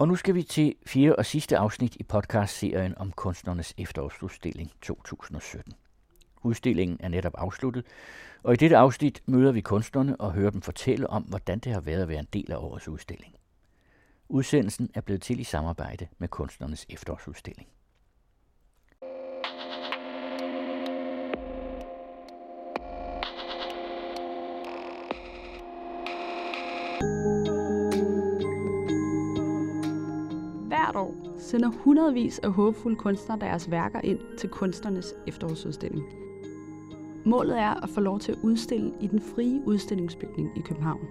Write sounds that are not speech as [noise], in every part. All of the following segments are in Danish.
Og nu skal vi til fire og sidste afsnit i podcastserien om kunstnernes efterårsudstilling 2017. Udstillingen er netop afsluttet, og i dette afsnit møder vi kunstnerne og hører dem fortælle om, hvordan det har været at være en del af årets udstilling. Udsendelsen er blevet til i samarbejde med kunstnernes efterårsudstilling. Hvert år sender hundredvis af håbefulde kunstnere deres værker ind til kunstnernes efterårsudstilling. Målet er at få lov til at udstille i den frie udstillingsbygning i København.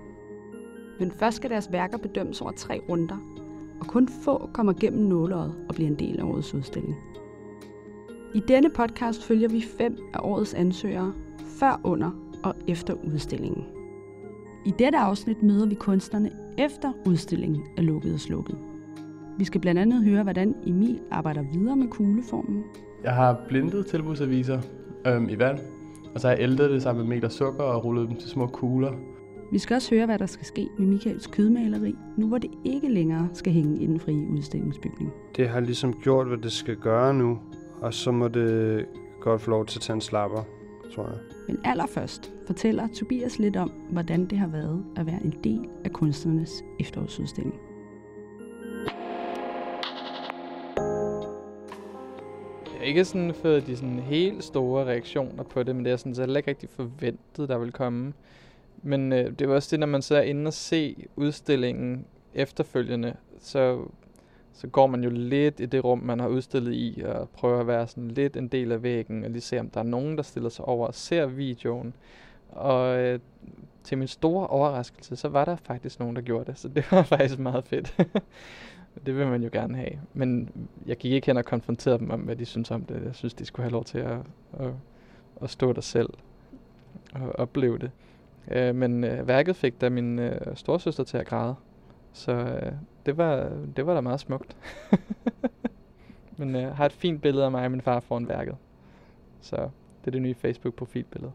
Men først skal deres værker bedømmes over tre runder, og kun få kommer gennem nåløjet og bliver en del af årets udstilling. I denne podcast følger vi fem af årets ansøgere, før, under og efter udstillingen. I dette afsnit møder vi kunstnerne efter udstillingen er lukket og slukket. Vi skal blandt andet høre, hvordan Emil arbejder videre med kugleformen. Jeg har blindet tilbudsaviser øhm, i vand, og så har jeg ældet det sammen med meter sukker og rullet dem til små kugler. Vi skal også høre, hvad der skal ske med Michaels kødmaleri, nu hvor det ikke længere skal hænge i den frie udstillingsbygning. Det har ligesom gjort, hvad det skal gøre nu, og så må det godt få lov til at tage en slapper, tror jeg. Men allerførst fortæller Tobias lidt om, hvordan det har været at være en del af kunstnernes efterårsudstilling. Ikke sådan fået de sådan helt store reaktioner på det, men det er sådan, så heller ikke rigtig forventet, der vil komme. Men øh, det var også det, når man så er inde og se udstillingen efterfølgende, så, så går man jo lidt i det rum, man har udstillet i, og prøver at være sådan lidt en del af væggen, og lige se, om der er nogen, der stiller sig over og ser videoen. Og øh, til min store overraskelse, så var der faktisk nogen, der gjorde det, så det var [laughs] faktisk meget fedt det vil man jo gerne have. Men jeg gik ikke hen og konfronterede dem om, hvad de synes om det. Jeg synes, de skulle have lov til at, at, at stå der selv og opleve det. Øh, men øh, værket fik da min øh, storsøster til at græde. Så øh, det, var, det var da meget smukt. [laughs] men jeg øh, har et fint billede af mig og min far foran værket. Så det er det nye Facebook-profilbillede.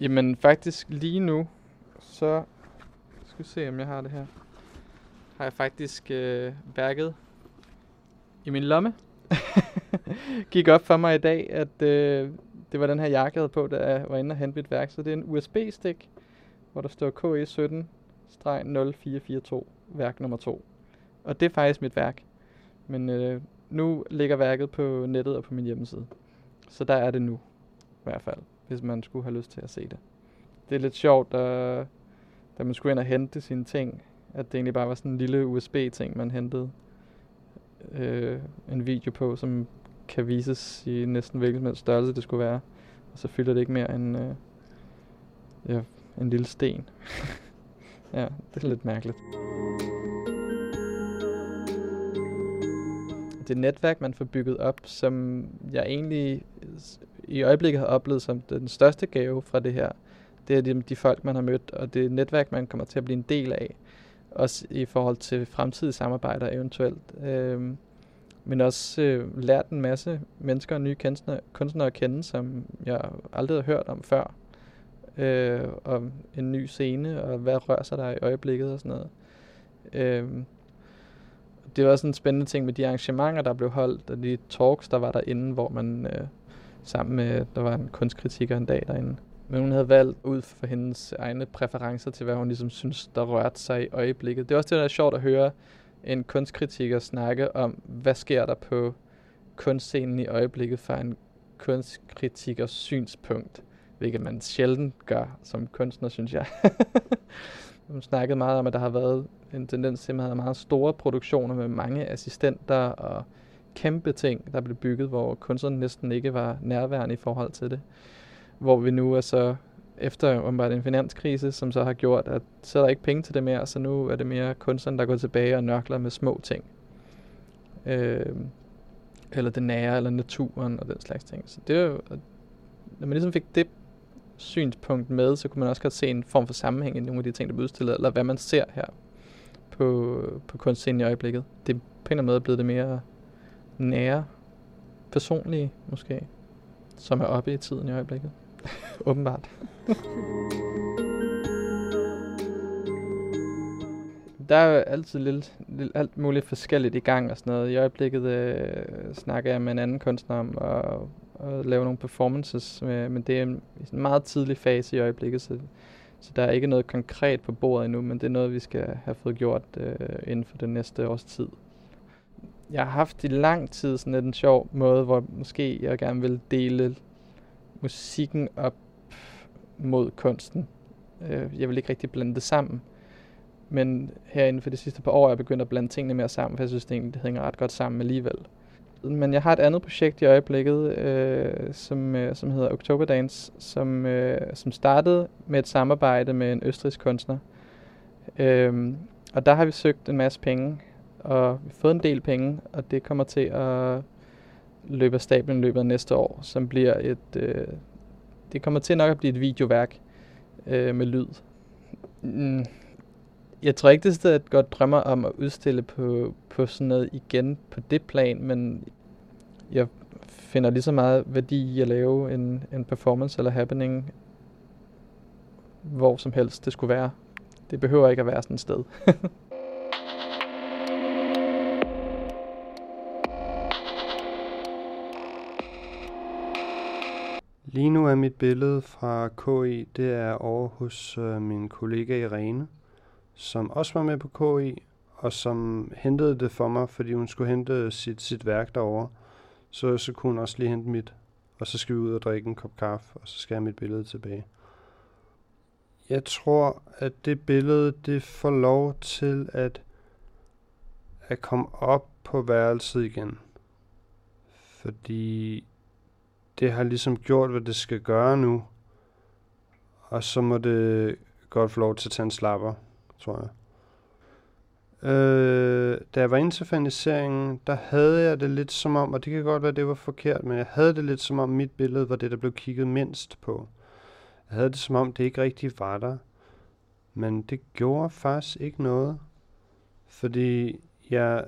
Jamen faktisk lige nu, så skal vi se, om jeg har det her. Har jeg faktisk øh, værket i min lomme. [laughs] Gik op for mig i dag, at øh, det var den her jakke, jeg havde på, da jeg var inde og hente mit værk. Så det er en USB-stik, hvor der står KE17-0442, værk nummer 2. Og det er faktisk mit værk. Men øh, nu ligger værket på nettet og på min hjemmeside. Så der er det nu, i hvert fald, hvis man skulle have lyst til at se det. Det er lidt sjovt, at, da man skulle ind og hente sine ting, at det egentlig bare var sådan en lille USB-ting, man hentede øh, en video på, som kan vises i næsten hvilken størrelse det skulle være. Og så fylder det ikke mere end øh, ja, en lille sten. [laughs] ja, det er lidt mærkeligt. Det netværk, man får bygget op, som jeg egentlig i øjeblikket har oplevet som den største gave fra det her, det er de, de folk, man har mødt, og det netværk, man kommer til at blive en del af. Også i forhold til fremtidige samarbejder eventuelt. Øhm, men også øh, lært en masse mennesker og nye kunstnere, kunstnere at kende, som jeg aldrig har hørt om før øh, om en ny scene, og hvad rører sig der i øjeblikket og sådan noget. Øh, det var også en spændende ting med de arrangementer, der blev holdt, og de talks, der var derinde, hvor man øh, sammen med, der var en kunstkritiker en dag derinde. Men hun havde valgt ud for hendes egne præferencer til, hvad hun ligesom synes, der rørte sig i øjeblikket. Det er også det, der er sjovt at høre en kunstkritiker snakke om, hvad sker der på kunstscenen i øjeblikket fra en kunstkritikers synspunkt hvilket man sjældent gør som kunstner, synes jeg. [laughs] Hun snakkede meget om, at der har været en tendens til, at man havde meget store produktioner med mange assistenter og kæmpe ting, der blev bygget, hvor kunstneren næsten ikke var nærværende i forhold til det. Hvor vi nu er så efter åbenbart en finanskrise, som så har gjort, at så er der ikke penge til det mere, så nu er det mere kunstneren, der går tilbage og nørkler med små ting. Øh, eller det nære, eller naturen og den slags ting. Så det var, når man ligesom fik det synspunkt med, så kunne man også godt se en form for sammenhæng i nogle af de ting, der blev udstillet, eller hvad man ser her på, på kunstscenen i øjeblikket. Det er på en eller anden måde blevet det mere nære, personlige måske, som er oppe i tiden i øjeblikket. [laughs] Åbenbart. der er jo altid lidt, lidt, alt muligt forskelligt i gang og sådan noget. I øjeblikket øh, snakker jeg med en anden kunstner om at, at lave nogle performances, med, men det er en, en meget tidlig fase i øjeblikket, så, så der er ikke noget konkret på bordet endnu, men det er noget, vi skal have fået gjort øh, inden for den næste års tid. Jeg har haft i lang tid sådan en sjov måde, hvor måske jeg gerne vil dele musikken op mod kunsten. Øh, jeg vil ikke rigtig blande det sammen. Men herinde for de sidste par år er jeg begyndt at blande tingene mere sammen, for jeg synes, det, egentlig, det hænger ret godt sammen alligevel. Men jeg har et andet projekt i øjeblikket, øh, som, øh, som hedder Oktoberdance, som, øh, som startede med et samarbejde med en østrisk kunstner. Øh, og der har vi søgt en masse penge, og vi har fået en del penge, og det kommer til at løbe af stablen løbet af næste år, som bliver et... Øh, det kommer til nok at blive et videoværk øh, med lyd. Mm, jeg tror ikke, det er et godt drømmer om at udstille på, på sådan noget igen på det plan, men jeg finder lige så meget værdi i at lave en, en performance eller happening, hvor som helst det skulle være. Det behøver ikke at være sådan et sted. [laughs] Lige nu er mit billede fra KI, det er over hos øh, min kollega Irene, som også var med på KI, og som hentede det for mig, fordi hun skulle hente sit, sit værk derovre. Så, så kunne hun også lige hente mit, og så skal vi ud og drikke en kop kaffe, og så skal jeg mit billede tilbage. Jeg tror, at det billede, det får lov til at, at komme op på værelset igen. Fordi det har ligesom gjort, hvad det skal gøre nu. Og så må det godt få lov til at tage en slapper, tror jeg. Øh, da jeg var inde til faniseringen, der havde jeg det lidt som om, og det kan godt være, det var forkert, men jeg havde det lidt som om, mit billede var det, der blev kigget mindst på. Jeg havde det som om, det ikke rigtig var der. Men det gjorde faktisk ikke noget. Fordi jeg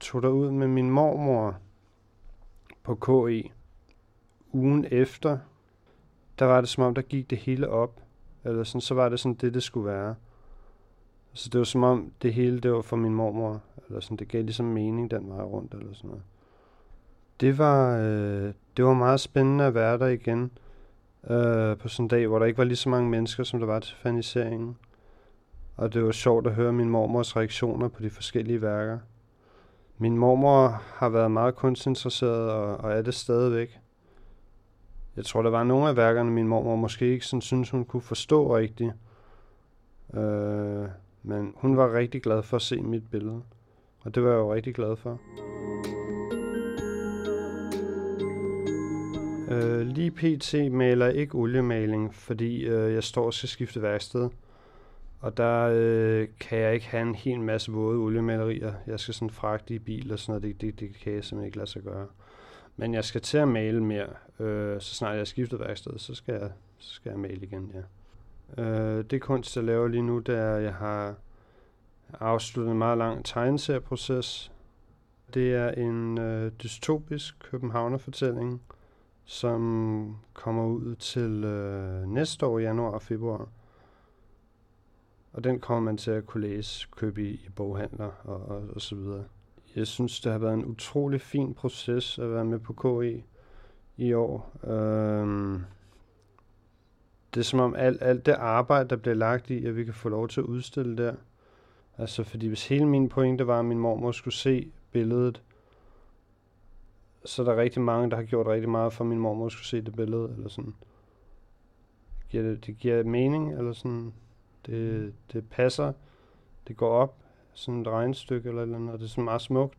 tog derud med min mormor på KI ugen efter, der var det som om, der gik det hele op. Eller sådan, så var det sådan det, det skulle være. Så det var som om, det hele, det var for min mormor. Eller sådan, det gav ligesom mening den vej rundt, eller sådan noget. Det var, øh, det var meget spændende at være der igen. Øh, på sådan en dag, hvor der ikke var lige så mange mennesker, som der var til faniseringen. Og det var sjovt at høre min mormors reaktioner på de forskellige værker. Min mormor har været meget kunstinteresseret og, og er det stadigvæk. Jeg tror, der var nogle af værkerne, min mormor måske ikke sådan synes, hun kunne forstå rigtigt. Øh, men hun var rigtig glad for at se mit billede. Og det var jeg jo rigtig glad for. Øh, lige pt. maler ikke oliemaling, fordi øh, jeg står og skal skifte værksted. Og der øh, kan jeg ikke have en hel masse våde oliemalerier. Jeg skal sådan fragte i bil og sådan noget. Det, det, det kan jeg simpelthen ikke lade sig gøre. Men jeg skal til at male mere. Øh, så snart jeg har skiftet værksted, så skal jeg, så skal jeg male igen, ja. Øh, det kunst, jeg laver lige nu, det er, at jeg har afsluttet en meget lang tegneserieproces. Det er en øh, dystopisk københavnerfortælling, som kommer ud til øh, næste år, januar og februar. Og den kommer man til at kunne læse, købe i, i boghandler og, og, og så videre. Jeg synes, det har været en utrolig fin proces at være med på KE i år. Øhm, det er som om alt, alt det arbejde, der bliver lagt i, at vi kan få lov til at udstille der. Altså, fordi hvis hele min pointe var, at min mormor skulle se billedet, så er der rigtig mange, der har gjort rigtig meget for, at min mormor skulle se det billede, eller sådan. Giver det, det giver mening, eller sådan. Det, det passer. Det går op sådan et regnstykke eller eller andet, og det er sådan meget smukt.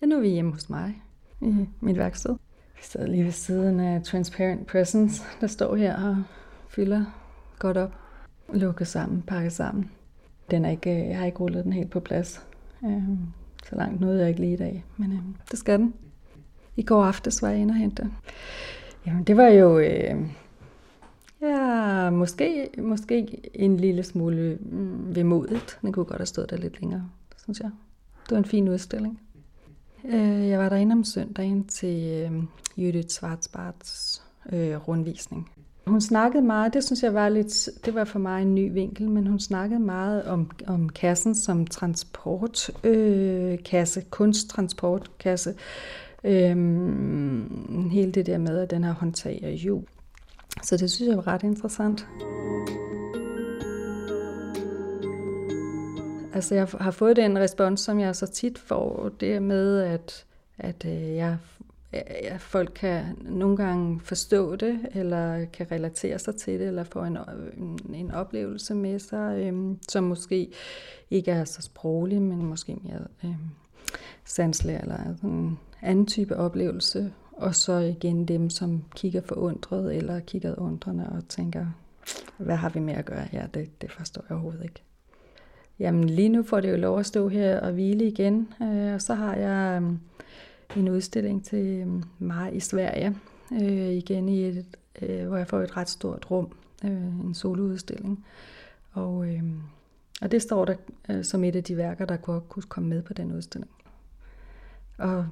Ja, nu er vi hjemme hos mig i mit værksted. Vi sidder lige ved siden af Transparent Presence, der står her og fylder godt op. Lukket sammen, pakket sammen. Den er ikke, jeg har ikke rullet den helt på plads. Øhm, så langt nåede jeg ikke lige i dag, men øhm, det skal den. I går aftes var jeg inde og hente Jamen, det var jo... Øh, ja, måske, måske en lille smule mm, vemodigt. Den kunne godt have stået der lidt længere, synes jeg. Det var en fin udstilling. Øh, jeg var derinde om søndagen til øh, Judith Schwarzbarts øh, rundvisning. Hun snakkede meget, det synes jeg var lidt, det var for mig en ny vinkel, men hun snakkede meget om, om kassen som transportkasse, øh, kunsttransportkasse. Øhm, hele det der med, at den her håndtag er jul. Så det synes jeg var ret interessant. Altså jeg har fået den respons, som jeg så tit får, det med, at, at øh, jeg, jeg at folk kan nogle gange forstå det, eller kan relatere sig til det, eller få en, en, en oplevelse med sig, øhm, som måske ikke er så sproglig, men måske mere øhm, sanselig, eller sådan anden type oplevelse. Og så igen dem, som kigger forundret, eller kigger undrende og tænker, hvad har vi med at gøre her? Det, det forstår jeg overhovedet ikke. Jamen lige nu får det jo lov at stå her og hvile igen, øh, og så har jeg... Øh, en udstilling til øh, mig i Sverige, øh, igen i et, øh, hvor jeg får et ret stort rum, øh, en soloudstilling. Og, øh, og det står der øh, som et af de værker, der kunne, kunne komme med på den udstilling. Og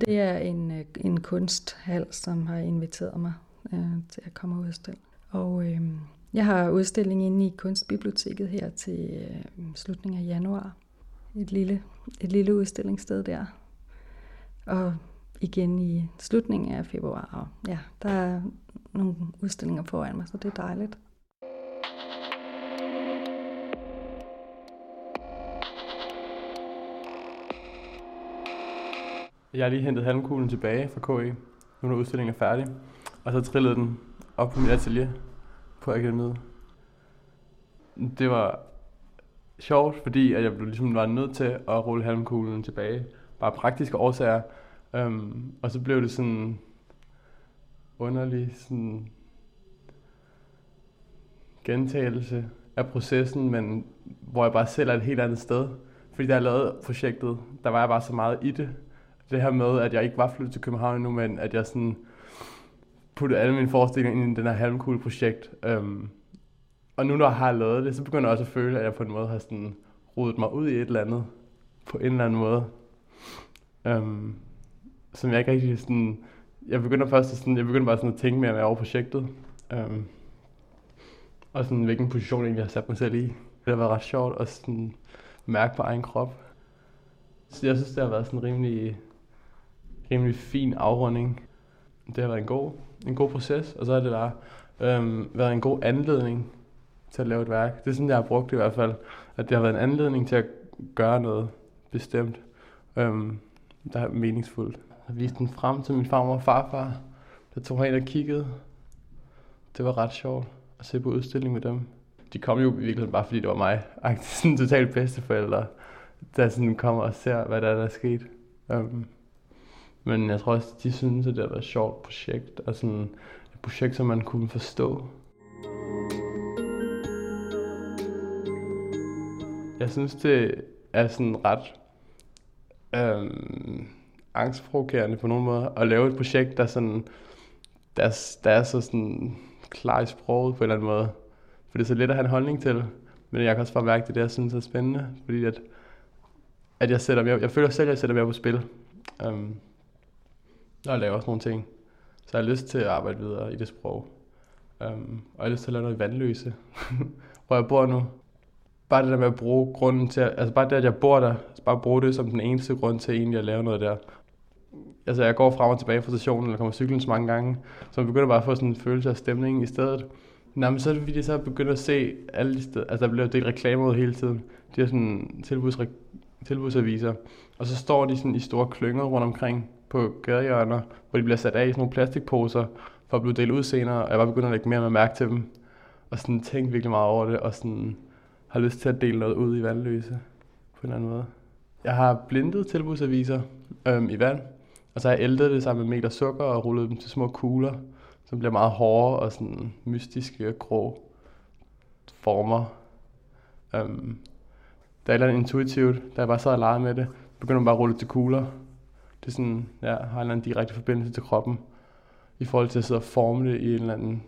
det er en, øh, en kunsthal, som har inviteret mig øh, til at komme og udstille. Og øh, jeg har udstilling inde i Kunstbiblioteket her til øh, slutningen af januar. Et lille, et lille udstillingssted der, og igen i slutningen af februar. Og ja, der er nogle udstillinger foran mig, så det er dejligt. Jeg har lige hentet halmkuglen tilbage fra KE, nu når udstillingen er færdig. Og så trillede den op på mit atelier på akademiet. Det var sjovt, fordi at jeg blev ligesom var nødt til at rulle halmkuglen tilbage bare praktiske årsager. Um, og så blev det sådan underlig sådan gentagelse af processen, men hvor jeg bare selv er et helt andet sted. Fordi da jeg lavede projektet, der var jeg bare så meget i det. Det her med, at jeg ikke var flyttet til København endnu, men at jeg sådan puttede alle mine forestillinger ind i den her halmkugle projekt. Øhm, og nu når jeg har lavet det, så begynder jeg også at føle, at jeg på en måde har sådan rodet mig ud i et eller andet. På en eller anden måde. Øhm, som jeg ikke rigtig sådan... Jeg begynder først at sådan, jeg begynder bare sådan at tænke mere over projektet. Øhm, og sådan, hvilken position jeg egentlig har sat mig selv i. Det har været ret sjovt at sådan mærke på egen krop. Så jeg synes, det har været sådan en rimelig, rimelig fin afrunding. Det har været en god, en god proces, og så har det bare øhm, været en god anledning til at lave et værk. Det er sådan, jeg har brugt det i hvert fald. At det har været en anledning til at gøre noget bestemt. Øhm, der er meningsfuldt. Jeg viste den frem til min farmor og farfar, der tog hen og kiggede. Det var ret sjovt at se på udstilling med dem. De kom jo virkelig bare fordi det var mig. [laughs] Sådan totalt bedsteforældre, der sådan kommer og ser, hvad der er, der er sket. Um, men jeg tror også, de synes, at det har været et sjovt projekt, og sådan et projekt, som man kunne forstå. Jeg synes, det er sådan ret øhm, angstprovokerende på nogen måde at lave et projekt, der, sådan, der, der er så sådan klar i sproget på en eller anden måde. For det er så let at have en holdning til. Men jeg kan også bare mærke, det det, jeg synes er spændende. Fordi at, at jeg, sætter mere, jeg føler selv, at jeg sætter mere på spil. Um, og jeg laver også nogle ting. Så jeg har lyst til at arbejde videre i det sprog. Um, og jeg har lyst til at lave noget vandløse, [laughs] hvor jeg bor nu bare det der med at bruge grunden til, at, altså bare det, at jeg bor der, bare bruge det som den eneste grund til egentlig at lave noget der. Altså jeg går frem og tilbage fra stationen, eller kommer cyklen så mange gange, så man begynder bare at få sådan en følelse af stemning i stedet. Nej, men så er det fordi, så begynder at se alle de steder, altså der bliver delt reklamer ud hele tiden. De har sådan tilbuds, tilbudsaviser, og så står de sådan i store klynger rundt omkring på gadehjørner, hvor de bliver sat af i sådan nogle plastikposer, for at blive delt ud senere, og jeg var begyndt at lægge mere med mærke til dem, og sådan tænkte virkelig meget over det, og sådan har lyst til at dele noget ud i vandløse på en eller anden måde. Jeg har blindet tilbudsaviser øhm, i vand, og så har jeg ældet det sammen med meter sukker og rullet dem til små kugler, som bliver meget hårde og sådan mystiske og grå former. Øhm, der er et eller andet intuitivt, da jeg bare sad og legede med det, begynder man bare at rulle til kugler. Det er sådan, ja, har en eller anden direkte forbindelse til kroppen, i forhold til at sidde og forme det i en eller anden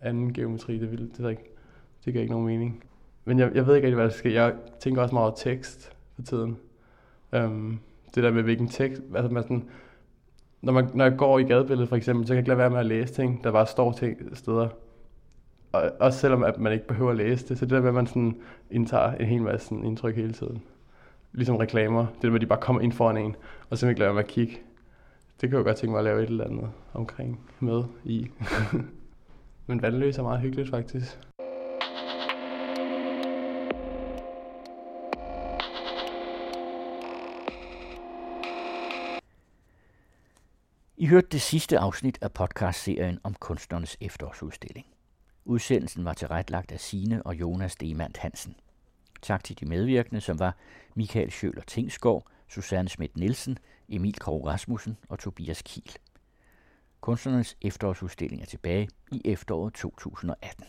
anden geometri. Det, vil, det, ikke, det giver ikke nogen mening. Men jeg, jeg ved ikke rigtig, hvad der sker. Jeg tænker også meget over tekst for tiden. Øhm, det der med, hvilken tekst... Altså, man sådan, når, man, når jeg går i gadebilledet for eksempel, så kan jeg ikke lade være med at læse ting, der bare står ting steder. Og, også selvom at man ikke behøver at læse det. Så det der med, at man sådan indtager en hel masse sådan indtryk hele tiden. Ligesom reklamer. Det der med, at de bare kommer ind foran en, og så ikke lader mig at kigge. Det kan jeg godt tænke mig at lave et eller andet omkring med i. [laughs] Men vandløs er meget hyggeligt faktisk. I hørte det sidste afsnit af podcastserien om kunstnernes efterårsudstilling. Udsendelsen var tilrettelagt af Sine og Jonas Demand Hansen. Tak til de medvirkende, som var Michael Schøler Tingsgaard, Susanne Schmidt Nielsen, Emil Krog Rasmussen og Tobias Kiel. Kunstnernes efterårsudstilling er tilbage i efteråret 2018.